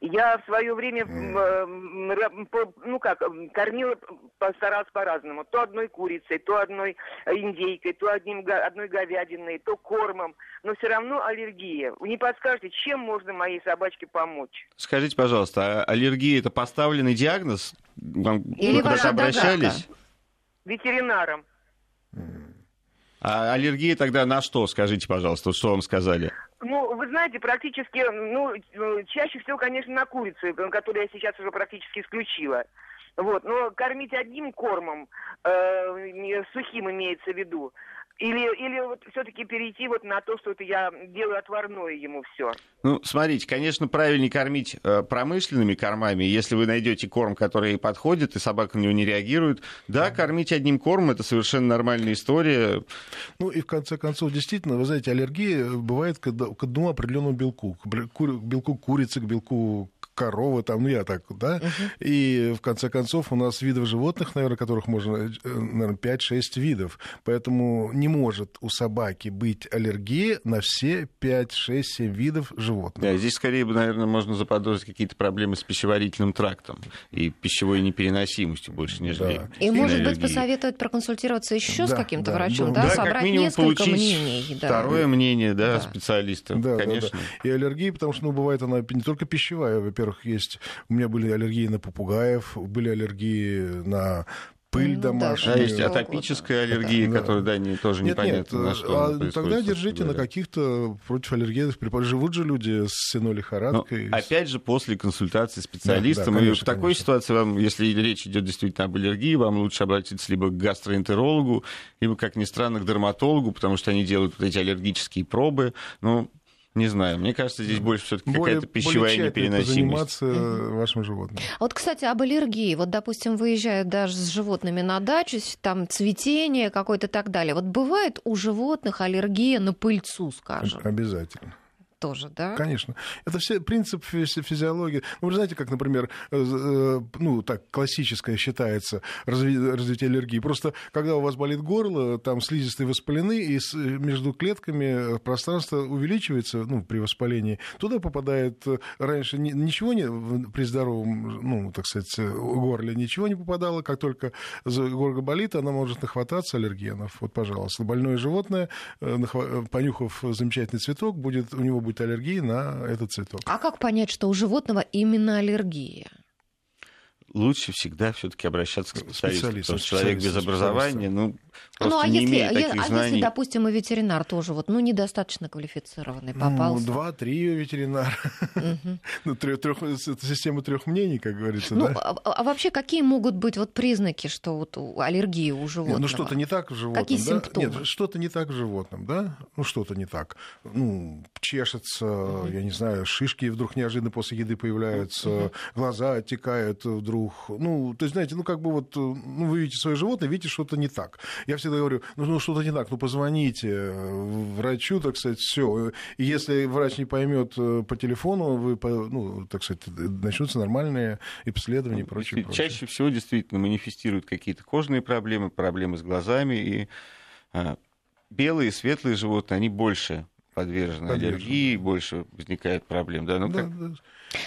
Я в свое время, ну как, кормила, постаралась по-разному. То одной курицей, то одной индейкой, то одним, одной говядиной, то кормом. Но все равно аллергия. Вы не подскажете, чем можно моей собачке помочь? Скажите, пожалуйста, а аллергия это поставленный диагноз? Вам Или когда обращались? Ветеринаром. А аллергия тогда на что, скажите, пожалуйста, что вам сказали? Ну, вы знаете, практически, ну, чаще всего, конечно, на курицу, которую я сейчас уже практически исключила. Вот, но кормить одним кормом, э, сухим имеется в виду, или, или вот все-таки перейти вот на то, что это я делаю отварное ему все. Ну, смотрите, конечно, правильнее кормить э, промышленными кормами. Если вы найдете корм, который подходит, и собака на него не реагирует, да, кормить одним кормом это совершенно нормальная история. Ну и в конце концов, действительно, вы знаете, аллергия бывает к, к одному определенному белку, к белку курицы, к белку коровы, там, ну я так, да, угу. и в конце концов у нас видов животных, наверное, которых можно, э, наверное, 5-6 видов, поэтому не может у собаки быть аллергия на все 5, 6, 7 видов животных. Да, здесь скорее, наверное, можно заподозрить какие-то проблемы с пищеварительным трактом и пищевой непереносимостью больше, нежели да. И, может аллергии. быть, посоветует проконсультироваться еще да, с каким-то да, врачом, да, да, собрать как минимум несколько мнений. Да. Второе мнение, да, да. специалиста, да, конечно. Да, да. И аллергия, потому что, ну, бывает она не только пищевая, во-первых, есть... У меня были аллергии на попугаев, были аллергии на пыль ну, домашняя. Да, есть атопическая аллергия, да, которая, да, не, тоже нет, непонятно, нет, на что а Тогда держите на каких-то противоаллергенных препаратах. Живут же люди с синолихорадкой. Но, опять же, после консультации специалистом. Да, да, конечно, и в такой конечно. ситуации, вам, если речь идет действительно об аллергии, вам лучше обратиться либо к гастроэнтерологу, либо, как ни странно, к дерматологу, потому что они делают вот эти аллергические пробы. Ну, не знаю, мне кажется, здесь больше все-таки какая-то пищевая более непереносимость. заниматься вашим животным. А вот, кстати, об аллергии. Вот, допустим, выезжают даже с животными на дачу, там цветение какое-то и так далее. Вот бывает у животных аллергия на пыльцу, скажем? Обязательно тоже, да? Конечно. Это все принцип физиологии. Ну, вы знаете, как, например, э, э, ну, так, классическое считается разви- развитие аллергии. Просто, когда у вас болит горло, там слизистые воспалены, и между клетками пространство увеличивается, ну, при воспалении. Туда попадает э, раньше ничего не, при здоровом, ну, так сказать, горле ничего не попадало. Как только горло болит, она может нахвататься аллергенов. Вот, пожалуйста, больное животное, понюхав замечательный цветок, будет, у него будет будет аллергия на этот цветок. А как понять, что у животного именно аллергия? лучше всегда все-таки обращаться к специалисту. Потому что человек без образования, ну, просто ну, а не если, имеет таких а знаний. если, допустим, и ветеринар тоже вот, ну, недостаточно квалифицированный попался? Ну, два-три ветеринара. Ну, система трех мнений, как говорится, ну, да? А, а вообще какие могут быть вот признаки, что вот аллергии у животного? Ну, что-то не так в животном, Какие симптомы? Нет, что-то не так в животном, да? Ну, что-то не так. Ну, чешется, я не знаю, шишки вдруг неожиданно после еды появляются, глаза оттекают вдруг. Ну, то есть, знаете, ну, как бы вот, э, ну, вы видите свое животное, видите, что-то не так. Я всегда говорю, ну, ну что-то не так, ну, позвоните э, врачу, так сказать, все. И если врач не поймет э, по телефону, вы, ну, так сказать, начнутся нормальные исследования и прочее. Чаще всего действительно манифестируют какие-то кожные проблемы, проблемы с глазами, и а, белые, светлые животные, они больше подвержены, подвержены. аллергии, больше возникает проблем. Да, ну, да, как... да.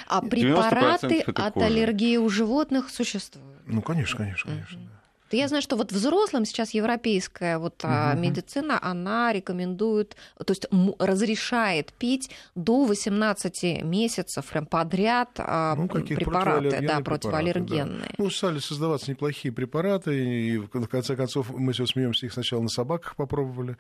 А препараты от кожа. аллергии у животных существуют? Ну, конечно, конечно, конечно. Угу. Я знаю, что вот взрослым сейчас европейская вот, угу. медицина, она рекомендует, то есть разрешает пить до 18 месяцев прям подряд а, ну, препараты, да, противоаллергенные. Да. Ну, стали создаваться неплохие препараты, и в конце концов мы все смеемся, их сначала на собаках попробовали.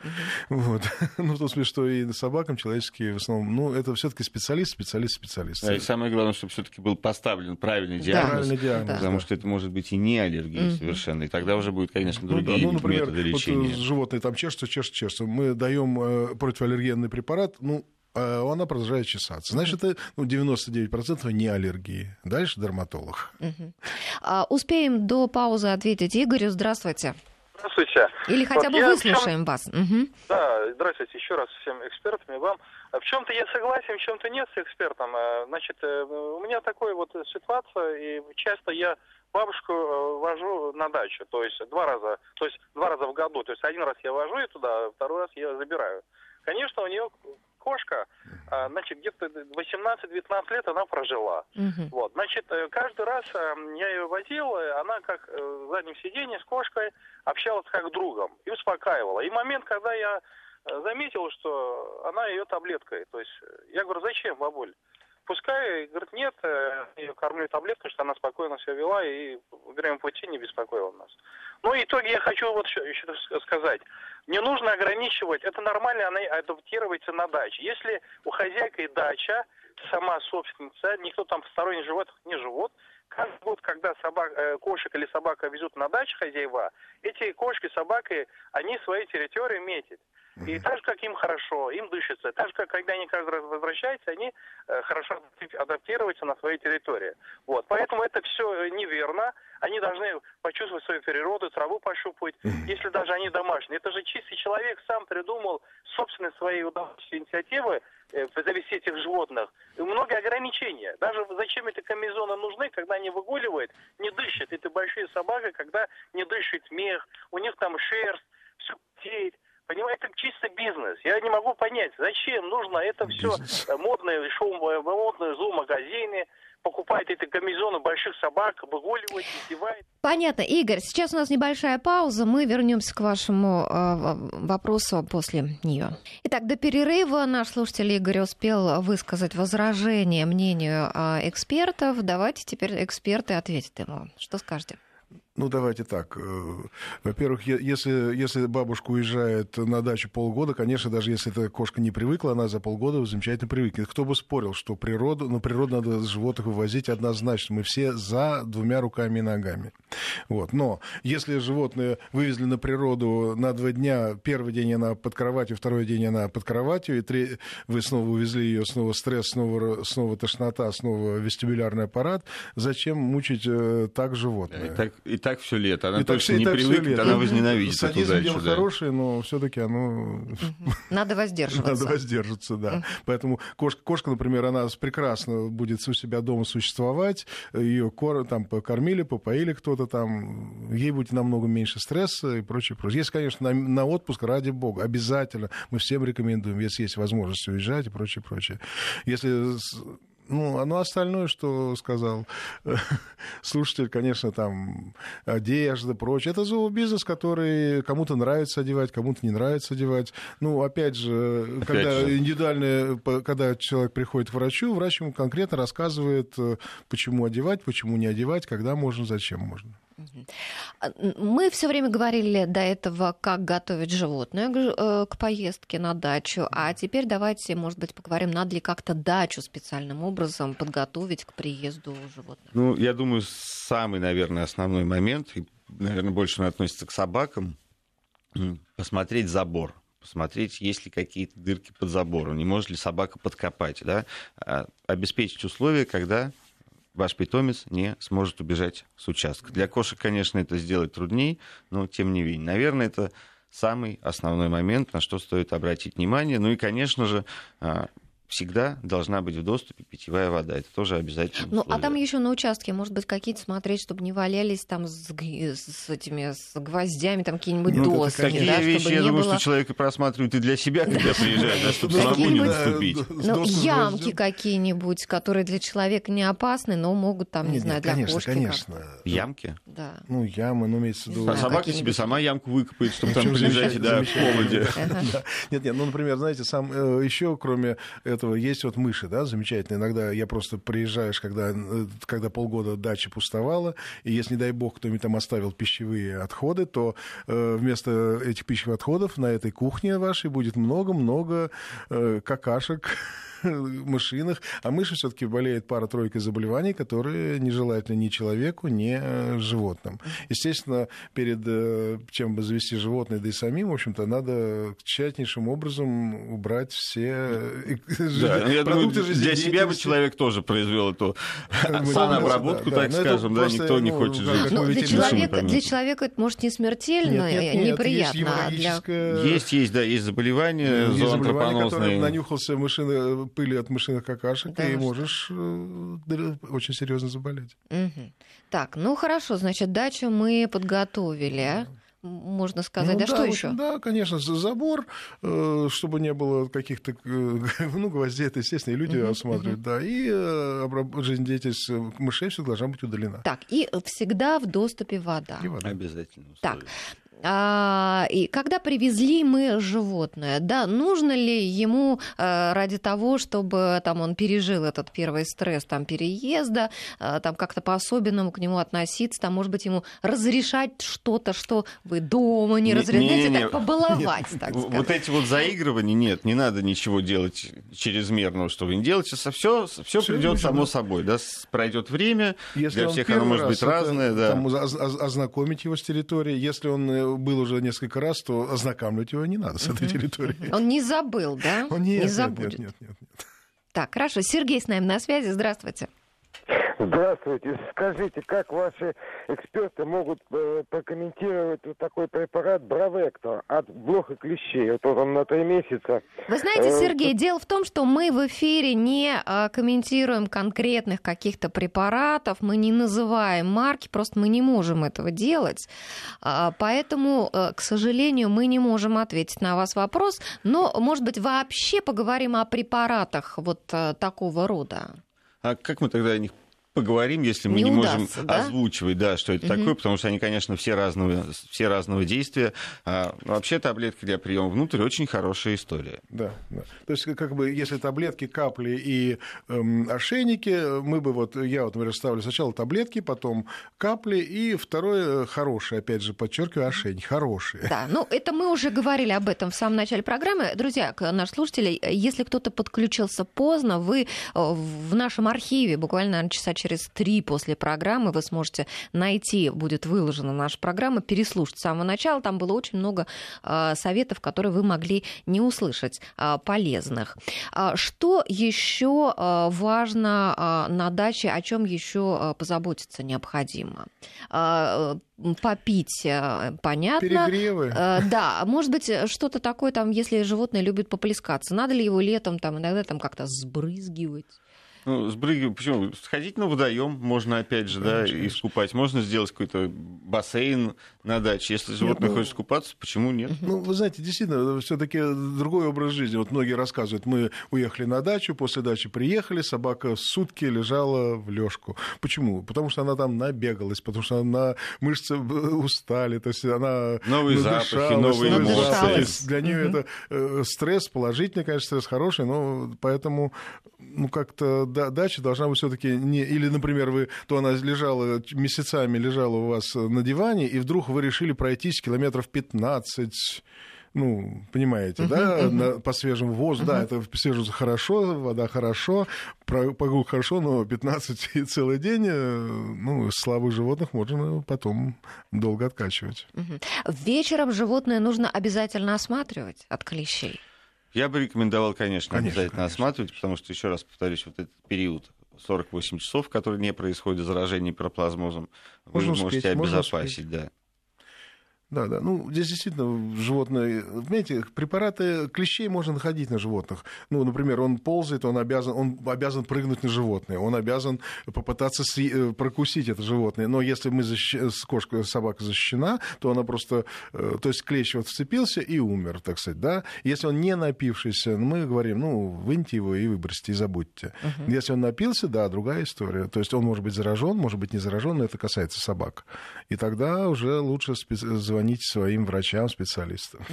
Угу. Вот. ну, в том смысле, что и на собакам человеческие в основном, ну, это все-таки специалист, специалист, специалист. Да, и самое главное, чтобы все-таки был поставлен правильный диагноз, да. правильный диагноз потому да. что это может быть и не аллергия угу. совершенно. И так тогда уже будет, конечно, другие ну, да, ну, например, методы лечения. Вот животные там чешутся, чешутся, чешутся. Мы даем э, противоаллергенный препарат, ну, э, она продолжает чесаться. Значит, это ну, 99% не аллергии. Дальше дерматолог. Угу. А, успеем до паузы ответить Игорю. Здравствуйте. Здравствуйте. Или хотя вот бы выслушаем чем... вас. Угу. Да, здравствуйте еще раз всем экспертам и вам. В чем-то я согласен, в чем-то нет с экспертом. Значит, у меня такая вот ситуация, и часто я бабушку э, вожу на дачу, то есть два раза, то есть два раза в году, то есть один раз я вожу ее туда, второй раз я забираю. Конечно, у нее кошка, а, значит, где-то 18-19 лет она прожила. Угу. Вот, значит, э, каждый раз э, я ее возил, она как в заднем сиденье с кошкой общалась как другом и успокаивала. И момент, когда я заметил, что она ее таблеткой, то есть я говорю, зачем, бабуль? Пускай, говорит, нет, я ее кормлю таблеткой, что она спокойно все вела и время пути не беспокоила нас. Ну, итоге я хочу вот еще сказать. Не нужно ограничивать, это нормально, она адаптируется на даче. Если у хозяйки дача, сама собственница, никто там посторонний животных не живут, каждый год, когда собак, э, кошек или собака везут на дачу хозяева, эти кошки, собаки, они свои территории метят. И так же, как им хорошо, им дышится. Так же, как когда они каждый раз возвращаются, они э, хорошо адаптируются на своей территории. Вот. Поэтому это все неверно. Они должны почувствовать свою природу, траву пощупать, если даже они домашние. Это же чистый человек сам придумал собственные свои удовольствия, инициативы э, завести этих животных. И многие ограничения. Даже зачем эти комбинезоны нужны, когда они выгуливают, не дышат. Это большие собаки, когда не дышит мех, у них там шерсть, все потеет. Понимаете, это чисто бизнес. Я не могу понять, зачем нужно это все модные шоу, модные зоомагазины, покупает эти комбинезоны больших собак, выгуливает, издевает. Понятно. Игорь, сейчас у нас небольшая пауза. Мы вернемся к вашему э, вопросу после нее. Итак, до перерыва наш слушатель Игорь успел высказать возражение мнению э, экспертов. Давайте теперь эксперты ответят ему. Что скажете? Ну, давайте так. Э, во-первых, если, если бабушка уезжает на дачу полгода, конечно, даже если эта кошка не привыкла, она за полгода замечательно привыкнет. Кто бы спорил, что природу, ну, природу надо животных вывозить однозначно. Мы все за двумя руками и ногами. Вот. Но если животное вывезли на природу на два дня, первый день она под кроватью, второй день она под кроватью, и три... вы снова увезли ее, снова стресс, снова, снова тошнота, снова вестибулярный аппарат, зачем мучить э, так животное? И так, и так все лето. Она и точно так, не привыкнет, она возненавидит Садизм эту дело да. хорошее, но все-таки оно... Надо воздерживаться. Надо воздерживаться, да. Поэтому кошка, кошка, например, она прекрасно будет у себя дома существовать, ее там покормили, попоили кто-то там, ей будет намного меньше стресса и прочее, прочее. Если, конечно, на, на отпуск, ради бога, обязательно, мы всем рекомендуем, если есть возможность уезжать и прочее, прочее. Если ну, оно остальное, что сказал слушатель, конечно, там одежда, прочее. Это зообизнес, который кому-то нравится одевать, кому-то не нравится одевать. Ну, опять же, опять когда же. индивидуально, когда человек приходит к врачу, врач ему конкретно рассказывает, э, почему одевать, почему не одевать, когда можно, зачем можно. А, мы все время говорили до этого, как готовить животное э, к поездке на дачу, а теперь давайте, может быть, поговорим, надо ли как-то дачу специальным образом подготовить к приезду животных. Ну, я думаю, самый, наверное, основной момент, и, наверное, больше он относится к собакам, посмотреть забор посмотреть, есть ли какие-то дырки под забором, не может ли собака подкопать, да? А, обеспечить условия, когда ваш питомец не сможет убежать с участка. Для кошек, конечно, это сделать труднее, но тем не менее. Наверное, это самый основной момент, на что стоит обратить внимание. Ну и, конечно же, а, всегда должна быть в доступе питьевая вода. Это тоже обязательно. Ну, а там еще на участке, может быть, какие-то смотреть, чтобы не валялись там с, с этими с гвоздями, там какие-нибудь ну, доски. Такие да, вещи, я думаю, было... что человек просматривает и для себя, когда приезжает, чтобы самому не наступить. Ну, ямки какие-нибудь, которые для человека не опасны, но могут там, не знаю, для кошки. Конечно, Ямки? Да. Ну, ямы, ну, имеется в виду... А собака себе сама ямку выкопает, чтобы там полежать, да, в холоде. Нет, нет, ну, например, знаете, сам э, еще, кроме этого, этого есть вот мыши, да, замечательно. Иногда я просто приезжаешь, когда, э, когда полгода дача пустовала, и если, не дай бог, кто-нибудь там оставил пищевые отходы, то э, вместо этих пищевых отходов на этой кухне вашей будет много-много э, какашек, мышиных. А мыши все-таки болеет пара-тройка заболеваний, которые нежелательны ни человеку, ни э, животным. Естественно, перед э, чем бы завести животное, да и самим, в общем-то, надо тщательнейшим образом убрать все э, да, я продукты думаю, Для себя бы человек тоже произвел эту санобработку, да, так да, скажем, да, никто не ну, хочет жить. Ну, для, человека, для человека это, может, не смертельно, нет, нет, нет, неприятно. Есть, а для... есть, есть, да, есть заболевания есть. Заболевания, нанюхался мышины пыли от мышиных какашек, да, и можешь э, очень серьезно заболеть. Угу. Так, ну хорошо, значит, дачу мы подготовили можно сказать. Ну, а да, что еще? Да, конечно, забор, э, чтобы не было каких-то э, ну, гвоздей, это естественно, и люди uh-huh, осматривают, uh-huh. да, и жизнедеятельность мышей все должна быть удалена. Так, и всегда в доступе вода. И вода. Обязательно. Условие. Так, а, и когда привезли мы животное, да, нужно ли ему а, ради того, чтобы там он пережил этот первый стресс там переезда, а, там как-то по-особенному к нему относиться, там, может быть, ему разрешать что-то, что вы дома не, не разрешаете, не, не, так побаловать, нет, так сказать. Вот эти вот заигрывания, нет, не надо ничего делать чрезмерного, что вы не делаете, все, все придет само собой, да, пройдет время, если для всех оно может быть разное, да. Там, ознакомить его с территорией, если он э, был уже несколько раз, то ознакомливать его не надо с этой территорией. Он не забыл, да? Он не забудет. Нет, нет, нет, нет. Так, хорошо. Сергей с нами на связи. Здравствуйте. Здравствуйте. Скажите, как ваши эксперты могут э, прокомментировать вот такой препарат Бравекто от блох и клещей? Вот он на три месяца. Вы знаете, э, Сергей, э, дело в том, что мы в эфире не э, комментируем конкретных каких-то препаратов, мы не называем марки, просто мы не можем этого делать. Э, поэтому, э, к сожалению, мы не можем ответить на вас вопрос. Но, может быть, вообще поговорим о препаратах вот э, такого рода. А как мы тогда о них поговорим, если мы не, не можем да? озвучивать, да, что это угу. такое, потому что они, конечно, все разного, все разного действия. А, вообще таблетки для приема внутрь очень хорошая история. Да, да. То есть, как бы, если таблетки, капли и эм, ошейники, мы бы вот, я вот, например, ставлю сначала таблетки, потом капли, и второе хорошее, опять же, подчеркиваю, ошейник, хорошие. Да, ну это мы уже говорили об этом в самом начале программы. Друзья, наши слушатели, если кто-то подключился поздно, вы э, в нашем архиве буквально часа через три после программы вы сможете найти, будет выложена наша программа, переслушать с самого начала. Там было очень много э, советов, которые вы могли не услышать, э, полезных. А что еще важно на даче, о чем еще позаботиться необходимо? попить, понятно. Перегревы. Да, может быть, что-то такое там, если животное любит поплескаться, надо ли его летом там иногда там как-то сбрызгивать? Ну, сбрыгивать, почему? Сходить на водоем можно, опять же, да, да искупать. Можно сделать какой-то бассейн на даче. Если животное ну, хочет купаться, почему нет? Ну, вы знаете, действительно, все таки другой образ жизни. Вот многие рассказывают, мы уехали на дачу, после дачи приехали, собака сутки лежала в лёжку. Почему? Потому что она там набегалась, потому что она мышцы устали, то есть она Новые запахи, новые эмоции. Для нее это э, стресс, положительный, конечно, стресс хороший, но поэтому ну, как-то дача должна быть все-таки не... Или, например, вы, то она лежала, месяцами лежала у вас на диване, и вдруг вы решили пройтись километров 15 ну, понимаете, uh-huh, да, uh-huh. На, по свежему воздуху, uh-huh. да, это свежий хорошо, вода хорошо, прогулка хорошо, но 15 и целый день, э, ну, слабых животных можно потом долго откачивать. Uh-huh. Вечером животное нужно обязательно осматривать от клещей. Я бы рекомендовал, конечно, конечно обязательно конечно. осматривать, потому что, еще раз повторюсь, вот этот период 48 часов, который не происходит заражение пироплазмозом, вы можно можете успеть, обезопасить, да. Да, да. Ну, здесь действительно животные... Понимаете, препараты клещей можно находить на животных. Ну, например, он ползает, он обязан, он обязан прыгнуть на животное, он обязан попытаться си... Э, прокусить это животное. Но если мы защ... кошка, собака защищена, то она просто... Э, то есть клещ вот вцепился и умер, так сказать, да? Если он не напившийся, ну, мы говорим, ну, выньте его и выбросьте, и забудьте. Uh-huh. Если он напился, да, другая история. То есть он может быть заражен, может быть не заражен, но это касается собак. И тогда уже лучше звонить звонить своим врачам, специалистам.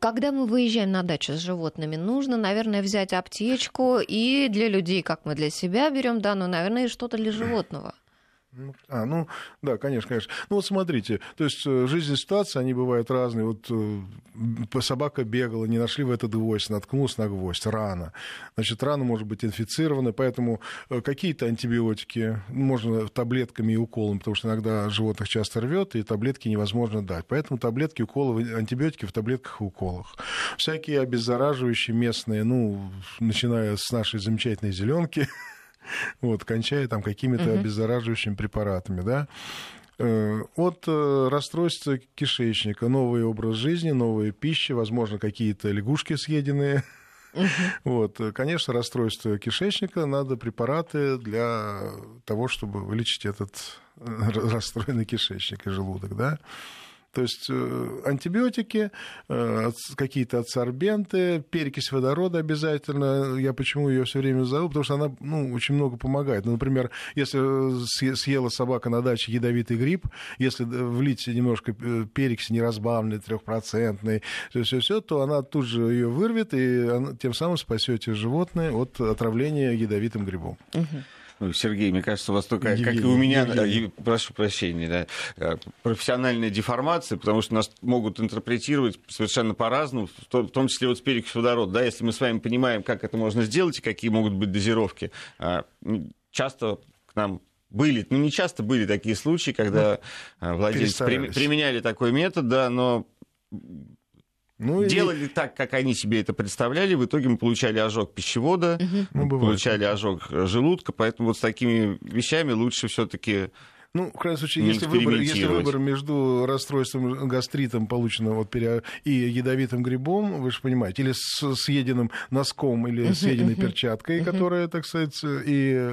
Когда мы выезжаем на дачу с животными, нужно, наверное, взять аптечку и для людей, как мы для себя берем, да, но, наверное, и что-то для животного. Ну, а, ну, да, конечно, конечно. Ну, вот смотрите, то есть э, жизненные ситуации, они бывают разные. Вот э, собака бегала, не нашли в этот гвоздь, наткнулась на гвоздь, рана. Значит, рана может быть инфицирована, поэтому э, какие-то антибиотики, можно таблетками и уколами, потому что иногда животных часто рвет, и таблетки невозможно дать. Поэтому таблетки, уколы, антибиотики в таблетках и уколах. Всякие обеззараживающие местные, ну, начиная с нашей замечательной зеленки, вот, кончая там какими-то угу. обеззараживающими препаратами, да. Э, от э, расстройства кишечника, новый образ жизни, новая пища, возможно, какие-то лягушки съеденные. Вот, конечно, расстройство кишечника, надо препараты для того, чтобы вылечить этот э, расстроенный кишечник и желудок, да. То есть э, антибиотики, э, какие-то адсорбенты, перекись водорода обязательно. Я почему ее все время зову? Потому что она ну, очень много помогает. Ну, например, если съела собака на даче ядовитый гриб, если влить немножко э, перекиси неразбавленный, трехпроцентный, все-все-все, то она тут же ее вырвет, и тем самым спасете животное от отравления ядовитым грибом. Угу. Ну, Сергей, мне кажется, у вас только, Евгений, как и у меня, Евгений. прошу прощения, да, э, профессиональная деформация, потому что нас могут интерпретировать совершенно по-разному, в том числе вот с перекись водорода. Да, если мы с вами понимаем, как это можно сделать и какие могут быть дозировки, а, часто к нам были, ну не часто были такие случаи, когда ну, владельцы применяли такой метод, да, но ну, Делали и... так, как они себе это представляли, в итоге мы получали ожог пищевода, угу. ну, получали ожог желудка, поэтому вот с такими вещами лучше все-таки ну, в крайнем случае, если выбор, если выбор между расстройством гастритом, полученным вот пере... и ядовитым грибом, вы же понимаете, или с съеденным носком, или съеденной перчаткой, которая, так сказать, и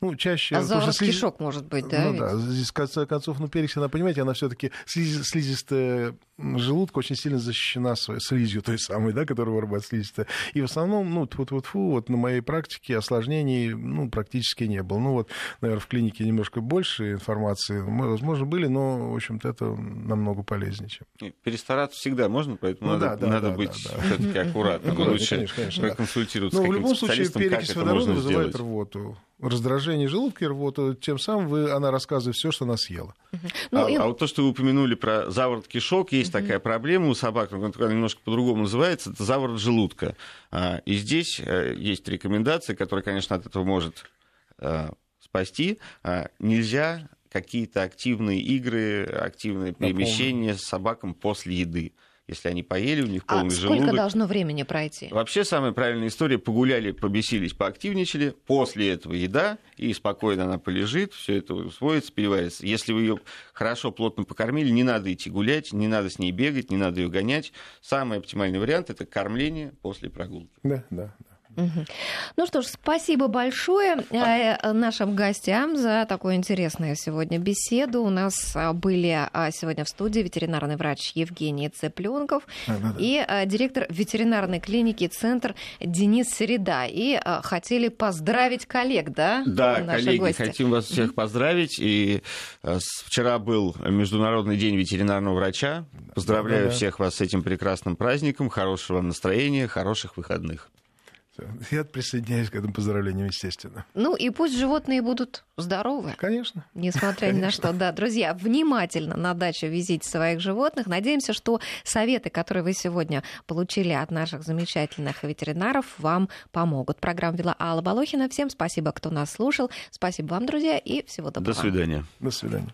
ну, чаще... А слиз... кишок может быть, да? Ну да, здесь, в конце концов, ну, перекись, она, понимаете, она все таки слиз... слизистая желудка очень сильно защищена своей слизью, той самой, да, которая вырабатывает слизь. И в основном, ну, вот, вот, фу, вот на моей практике осложнений, ну, практически не было. Ну, вот, наверное, в клинике немножко больше информации, возможно, были, но, в общем-то, это намного полезнее, чем... Перестараться всегда можно, поэтому ну, надо, да, надо да, быть да, да. все-таки аккуратным. Лучше конечно, конечно, проконсультироваться да. Но в любом случае перекись водорода вызывает сделать. рвоту раздражение желудка и рвота, тем самым вы, она рассказывает все, что она съела. Uh-huh. Ну, а, и... а вот то, что вы упомянули про заворот кишок, есть uh-huh. такая проблема у собак, она немножко по-другому называется, это заворот желудка. А, и здесь э, есть рекомендация, которая, конечно, от этого может а, спасти. А, нельзя какие-то активные игры, активные перемещения с собакам после еды если они поели, у них а полный а желудок. сколько должно времени пройти? Вообще самая правильная история, погуляли, побесились, поактивничали, после этого еда, и спокойно она полежит, все это усвоится, переварится. Если вы ее хорошо, плотно покормили, не надо идти гулять, не надо с ней бегать, не надо ее гонять. Самый оптимальный вариант – это кормление после прогулки. Да, да, Ну что ж, спасибо большое э, нашим гостям за такую интересную сегодня беседу. У нас а, были а, сегодня в студии ветеринарный врач Евгений Цыпленков и директор ветеринарной клиники «Центр» Денис Середа. И хотели поздравить коллег, да? Да, коллеги, гости? хотим вас всех поздравить. И вчера был Международный день ветеринарного врача. Поздравляю да, да. всех вас с этим прекрасным праздником. Хорошего настроения, хороших выходных. Я присоединяюсь к этому поздравлению, естественно. Ну и пусть животные будут здоровы. Конечно. Несмотря Конечно. ни на что. Да, друзья, внимательно на дачу везите своих животных. Надеемся, что советы, которые вы сегодня получили от наших замечательных ветеринаров, вам помогут. Программу вела Алла Балохина. Всем спасибо, кто нас слушал. Спасибо вам, друзья, и всего доброго. До свидания. До свидания.